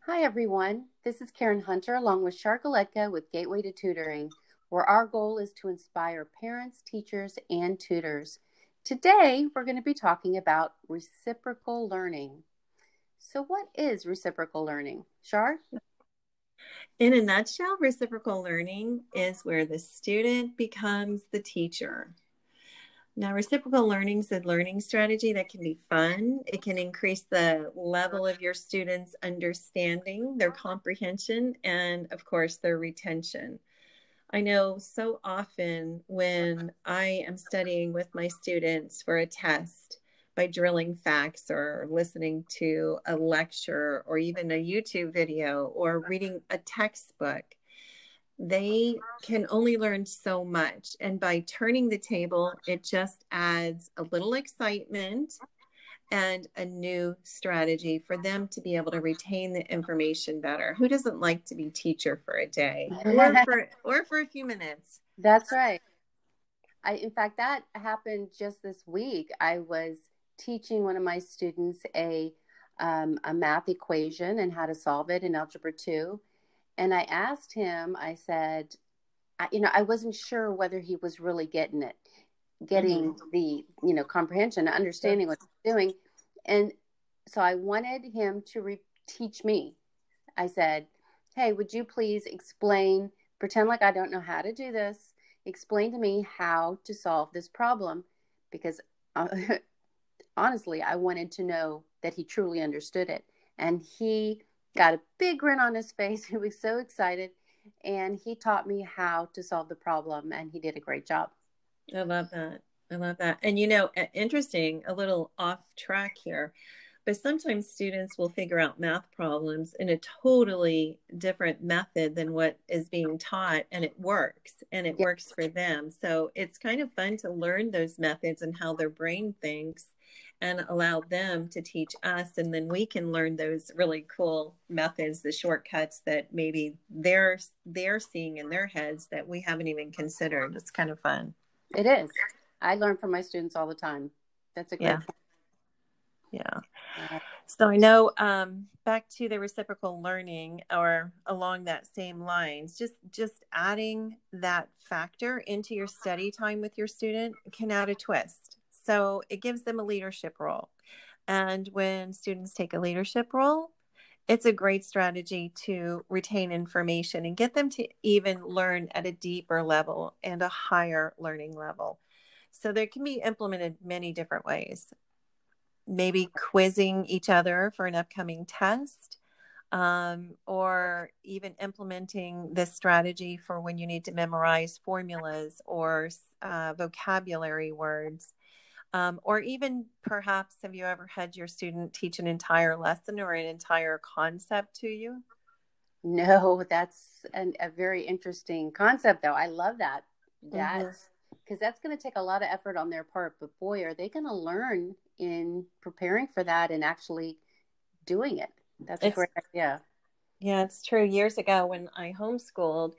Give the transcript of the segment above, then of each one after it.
Hi, everyone. This is Karen Hunter along with Sharkaletka with Gateway to Tutoring, where our goal is to inspire parents, teachers, and tutors. Today, we're going to be talking about reciprocal learning. So, what is reciprocal learning? Shar? In a nutshell, reciprocal learning is where the student becomes the teacher. Now, reciprocal learning is a learning strategy that can be fun. It can increase the level of your students' understanding, their comprehension, and of course, their retention. I know so often when I am studying with my students for a test by drilling facts or listening to a lecture or even a YouTube video or reading a textbook, they can only learn so much. And by turning the table, it just adds a little excitement and a new strategy for them to be able to retain the information better. Who doesn't like to be teacher for a day or for or for a few minutes? That's right. I in fact that happened just this week. I was teaching one of my students a um, a math equation and how to solve it in algebra 2 and I asked him, I said, I, you know, I wasn't sure whether he was really getting it, getting mm-hmm. the, you know, comprehension, understanding what he's doing. And so I wanted him to re- teach me. I said, Hey, would you please explain, pretend like I don't know how to do this, explain to me how to solve this problem? Because uh, honestly, I wanted to know that he truly understood it. And he got a big grin on his face. He was so excited. And he taught me how to solve the problem, and he did a great job. I love that. I love that. And you know, interesting, a little off track here, but sometimes students will figure out math problems in a totally different method than what is being taught, and it works and it works for them. So it's kind of fun to learn those methods and how their brain thinks and allow them to teach us and then we can learn those really cool methods the shortcuts that maybe they're they're seeing in their heads that we haven't even considered. It's kind of fun. It is. I learn from my students all the time. That's a great yeah. yeah. So i know um, back to the reciprocal learning or along that same lines just just adding that factor into your study time with your student can add a twist so it gives them a leadership role. And when students take a leadership role, it's a great strategy to retain information and get them to even learn at a deeper level and a higher learning level. So they can be implemented many different ways. Maybe quizzing each other for an upcoming test, um, or even implementing this strategy for when you need to memorize formulas or uh, vocabulary words um, or even perhaps, have you ever had your student teach an entire lesson or an entire concept to you? No, that's an, a very interesting concept, though. I love that. That's because mm-hmm. that's going to take a lot of effort on their part. But boy, are they going to learn in preparing for that and actually doing it. That's it's, a great idea. Yeah, it's true. Years ago, when I homeschooled,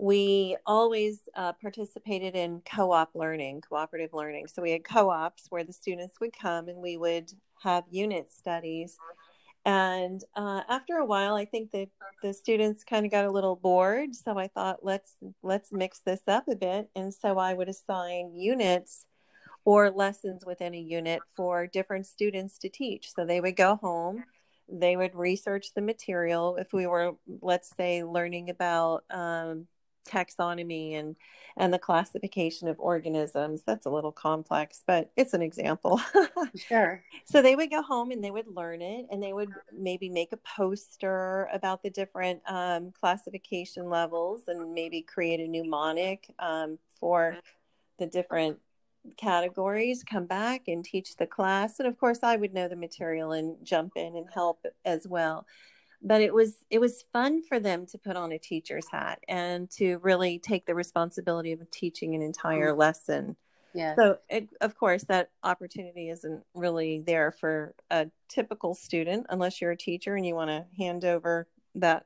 we always uh, participated in co-op learning cooperative learning. So we had co-ops where the students would come and we would have unit studies. And uh, after a while i think that the students kind of got a little bored. So i thought let's let's mix this up a bit. And so i would assign units or lessons within a unit for different students to teach. So they would go home they would research the material. If we were let's say learning about um, taxonomy and and the classification of organisms that's a little complex but it's an example. Sure. So they would go home and they would learn it and they would maybe make a poster about the different um, classification levels and maybe create a mnemonic um, for the different categories come back and teach the class. And of course i would know the material and jump in and help as well but it was it was fun for them to put on a teacher's hat and to really take the responsibility of teaching an entire mm-hmm. lesson. Yeah so it, of course that opportunity isn't really there for a typical student unless you're a teacher and you want to hand over that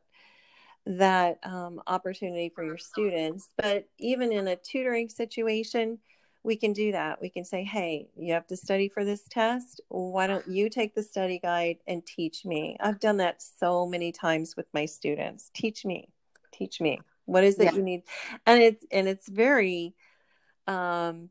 that um, opportunity for your students. But even in a tutoring situation we can do that. We can say, hey, you have to study for this test. Why don't you take the study guide and teach me? I've done that so many times with my students. Teach me, teach me. What is it yeah. you need? And it's and it's very um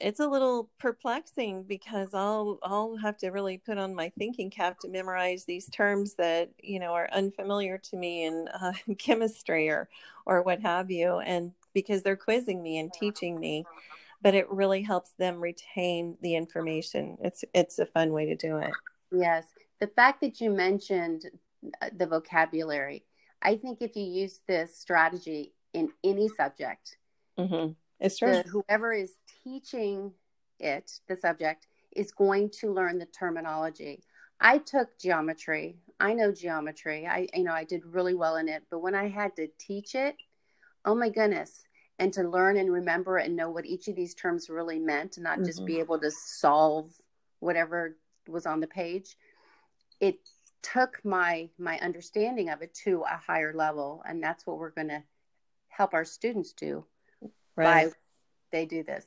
it's a little perplexing because I'll I'll have to really put on my thinking cap to memorize these terms that you know are unfamiliar to me in uh, chemistry or or what have you, and because they're quizzing me and teaching me, but it really helps them retain the information. It's it's a fun way to do it. Yes, the fact that you mentioned uh, the vocabulary, I think if you use this strategy in any subject, mm-hmm. it's true. The, whoever is teaching it, the subject, is going to learn the terminology. I took geometry. I know geometry. I you know I did really well in it, but when I had to teach it, oh my goodness, and to learn and remember and know what each of these terms really meant and not mm-hmm. just be mm-hmm. able to solve whatever was on the page it took my my understanding of it to a higher level and that's what we're going to help our students do right by they do this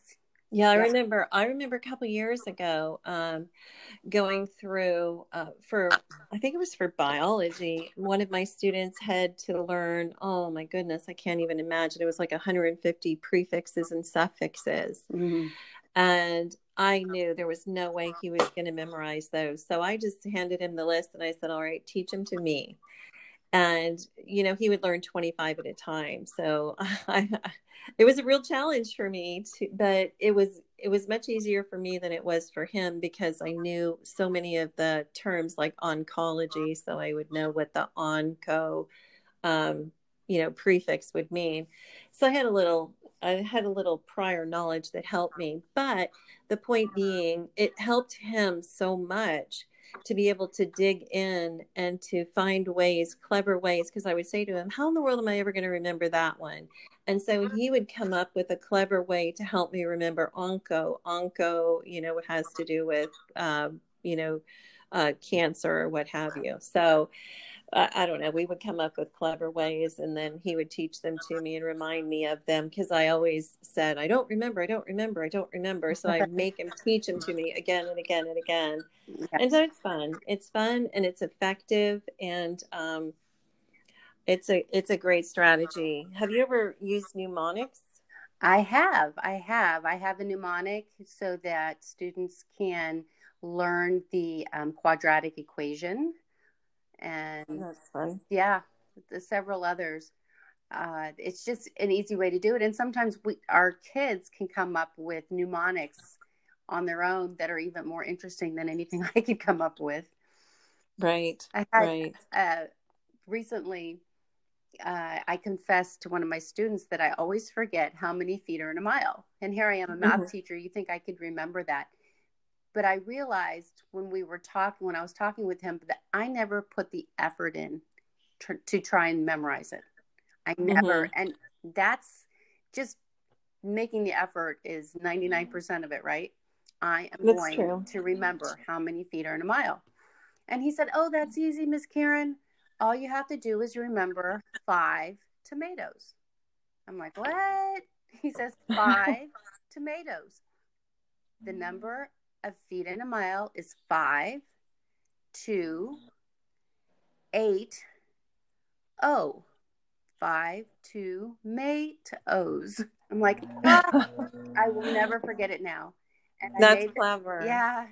yeah, I remember. I remember a couple years ago um, going through uh, for I think it was for biology. One of my students had to learn. Oh my goodness, I can't even imagine. It was like 150 prefixes and suffixes, mm-hmm. and I knew there was no way he was going to memorize those. So I just handed him the list and I said, "All right, teach them to me." And you know he would learn 25 at a time. So I, it was a real challenge for me to but it was it was much easier for me than it was for him because i knew so many of the terms like oncology so i would know what the onco um, you know prefix would mean. So i had a little i had a little prior knowledge that helped me but the point being it helped him so much to be able to dig in and to find ways, clever ways. Because I would say to him, How in the world am I ever going to remember that one? And so he would come up with a clever way to help me remember onco. Onco, you know, has to do with, um, you know, uh, cancer or what have you. So, uh, I don't know. We would come up with clever ways, and then he would teach them to me and remind me of them because I always said, "I don't remember, I don't remember, I don't remember." So I make him teach them to me again and again and again, yeah. and so it's fun. It's fun and it's effective, and um, it's a it's a great strategy. Have you ever used mnemonics? I have. I have. I have a mnemonic so that students can learn the um, quadratic equation and that's fun. Yeah, the several others. Uh, it's just an easy way to do it, and sometimes we, our kids can come up with mnemonics on their own that are even more interesting than anything I could come up with. Right. I had, right. Uh, recently, uh, I confessed to one of my students that I always forget how many feet are in a mile. And here I am, a math mm-hmm. teacher. You think I could remember that? But I realized when we were talking, when I was talking with him, that I never put the effort in to, to try and memorize it. I never, mm-hmm. and that's just making the effort is 99% of it, right? I am that's going true. to remember how many feet are in a mile. And he said, Oh, that's easy, Miss Karen. All you have to do is remember five tomatoes. I'm like, What? He says, Five tomatoes. The number of feet in a mile is five, two, eight, oh, five, two, mate-os. I'm like, ah, I will never forget it now. And That's clever. yeah.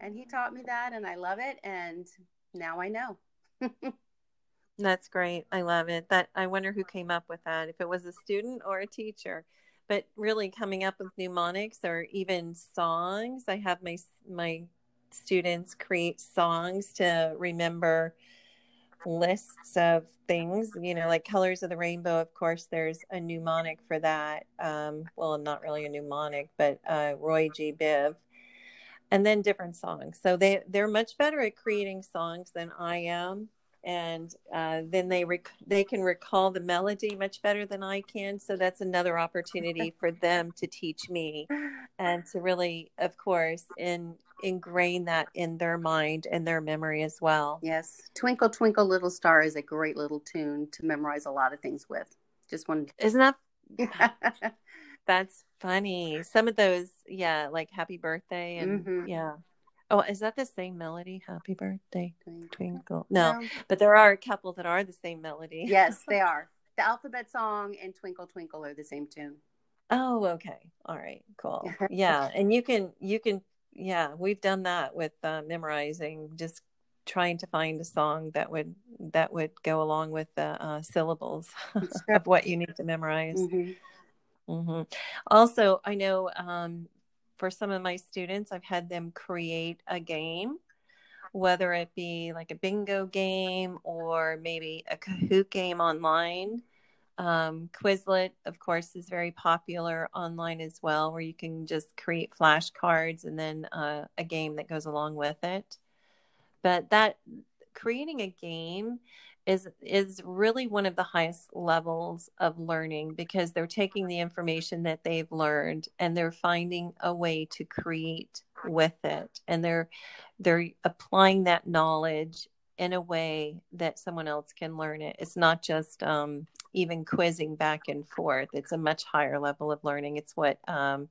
And he taught me that, and I love it. And now I know. That's great. I love it. That I wonder who came up with that. If it was a student or a teacher but really coming up with mnemonics or even songs i have my my students create songs to remember lists of things you know like colors of the rainbow of course there's a mnemonic for that um, well not really a mnemonic but uh, roy g. Biv and then different songs. So they they're much better at creating songs than i am and uh, then they rec- they can recall the melody much better than I can. So that's another opportunity for them to teach me, and to really, of course, in ingrain that in their mind and their memory as well. Yes, "Twinkle Twinkle Little Star" is a great little tune to memorize a lot of things with. Just one, isn't that? that's funny. Some of those, yeah, like Happy Birthday and mm-hmm. yeah. Oh, is that the same melody? Happy Birthday, Twinkle. No, but there are a couple that are the same melody. yes, they are. The alphabet song and Twinkle Twinkle are the same tune. Oh, okay. All right. Cool. yeah, and you can you can yeah, we've done that with uh, memorizing just trying to find a song that would that would go along with the uh, syllables of what you need to memorize. Mm-hmm. Mm-hmm. Also, I know um, for some of my students, I've had them create a game, whether it be like a bingo game or maybe a Kahoot game online. Um, Quizlet, of course, is very popular online as well, where you can just create flashcards and then uh, a game that goes along with it but that creating a game is is really one of the highest levels of learning because they're taking the information that they've learned and they're finding a way to create with it. And they're they're applying that knowledge in a way that someone else can learn it. It's not just um, even quizzing back and forth. It's a much higher level of learning. It's what um,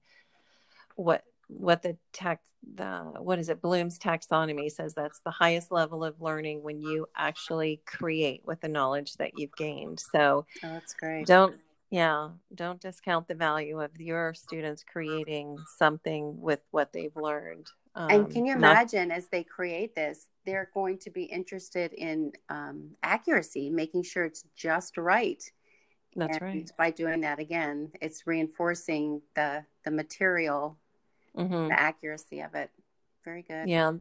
what what the tech the what is it? Bloom's taxonomy says that's the highest level of learning when you actually create with the knowledge that you've gained. So oh, that's great. don't yeah don't discount the value of your students creating something with what they've learned. Um, and can you imagine not, as they create this they're going to be interested in um, accuracy making sure it's just right? That's and right. by doing that again it's reinforcing the the material mm-hmm. the accuracy of it. Very good. Yeah.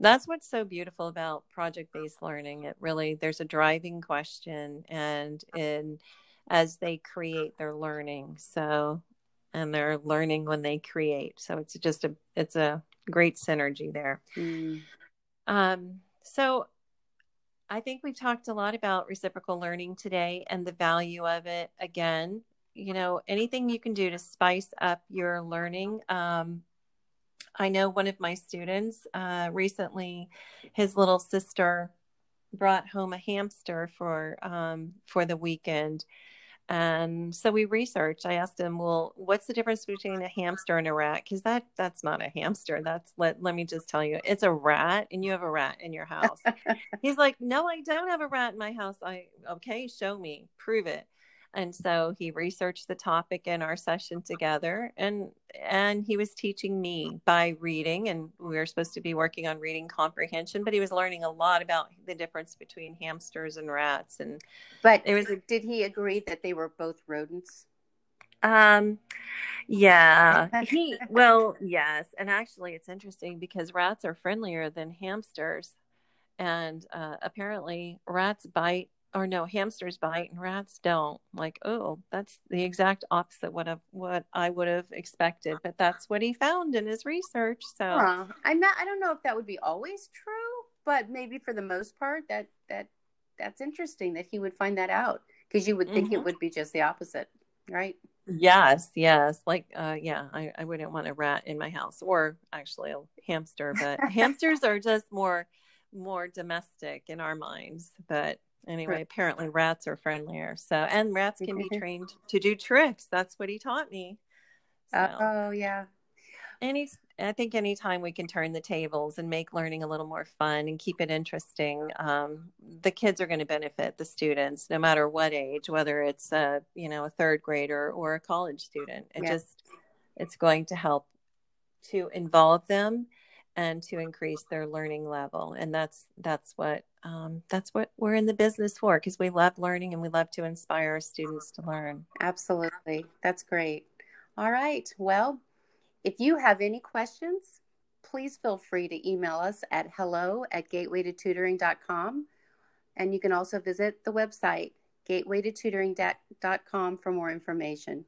That's what's so beautiful about project based learning. It really, there's a driving question, and in as they create, they're learning. So, and they're learning when they create. So it's just a, it's a great synergy there. Mm. Um, so I think we've talked a lot about reciprocal learning today and the value of it. Again, you know, anything you can do to spice up your learning. Um, I know one of my students uh, recently, his little sister brought home a hamster for um, for the weekend, and so we researched. I asked him, "Well, what's the difference between a hamster and a rat? Because that that's not a hamster. That's let let me just tell you, it's a rat, and you have a rat in your house." He's like, "No, I don't have a rat in my house. I okay, show me, prove it." And so he researched the topic in our session together and and he was teaching me by reading and we were supposed to be working on reading comprehension but he was learning a lot about the difference between hamsters and rats and but it was did he agree that they were both rodents? Um yeah he well yes and actually it's interesting because rats are friendlier than hamsters and uh, apparently rats bite or no hamsters bite and rats don't like oh that's the exact opposite what of what i would have expected but that's what he found in his research so huh. i'm not i don't know if that would be always true but maybe for the most part that that that's interesting that he would find that out because you would think mm-hmm. it would be just the opposite right yes yes like uh yeah I, I wouldn't want a rat in my house or actually a hamster but hamsters are just more more domestic in our minds but Anyway, apparently rats are friendlier. So, and rats can be trained to do tricks. That's what he taught me. So, oh, yeah. Any, I think anytime we can turn the tables and make learning a little more fun and keep it interesting, um, the kids are going to benefit the students, no matter what age, whether it's a you know a third grader or a college student. It just it's going to help to involve them and to increase their learning level and that's that's what um, that's what we're in the business for because we love learning and we love to inspire our students to learn. Absolutely. That's great. All right. Well if you have any questions please feel free to email us at hello at gatewaytotutoring.com and you can also visit the website gatewaytotutoring.com for more information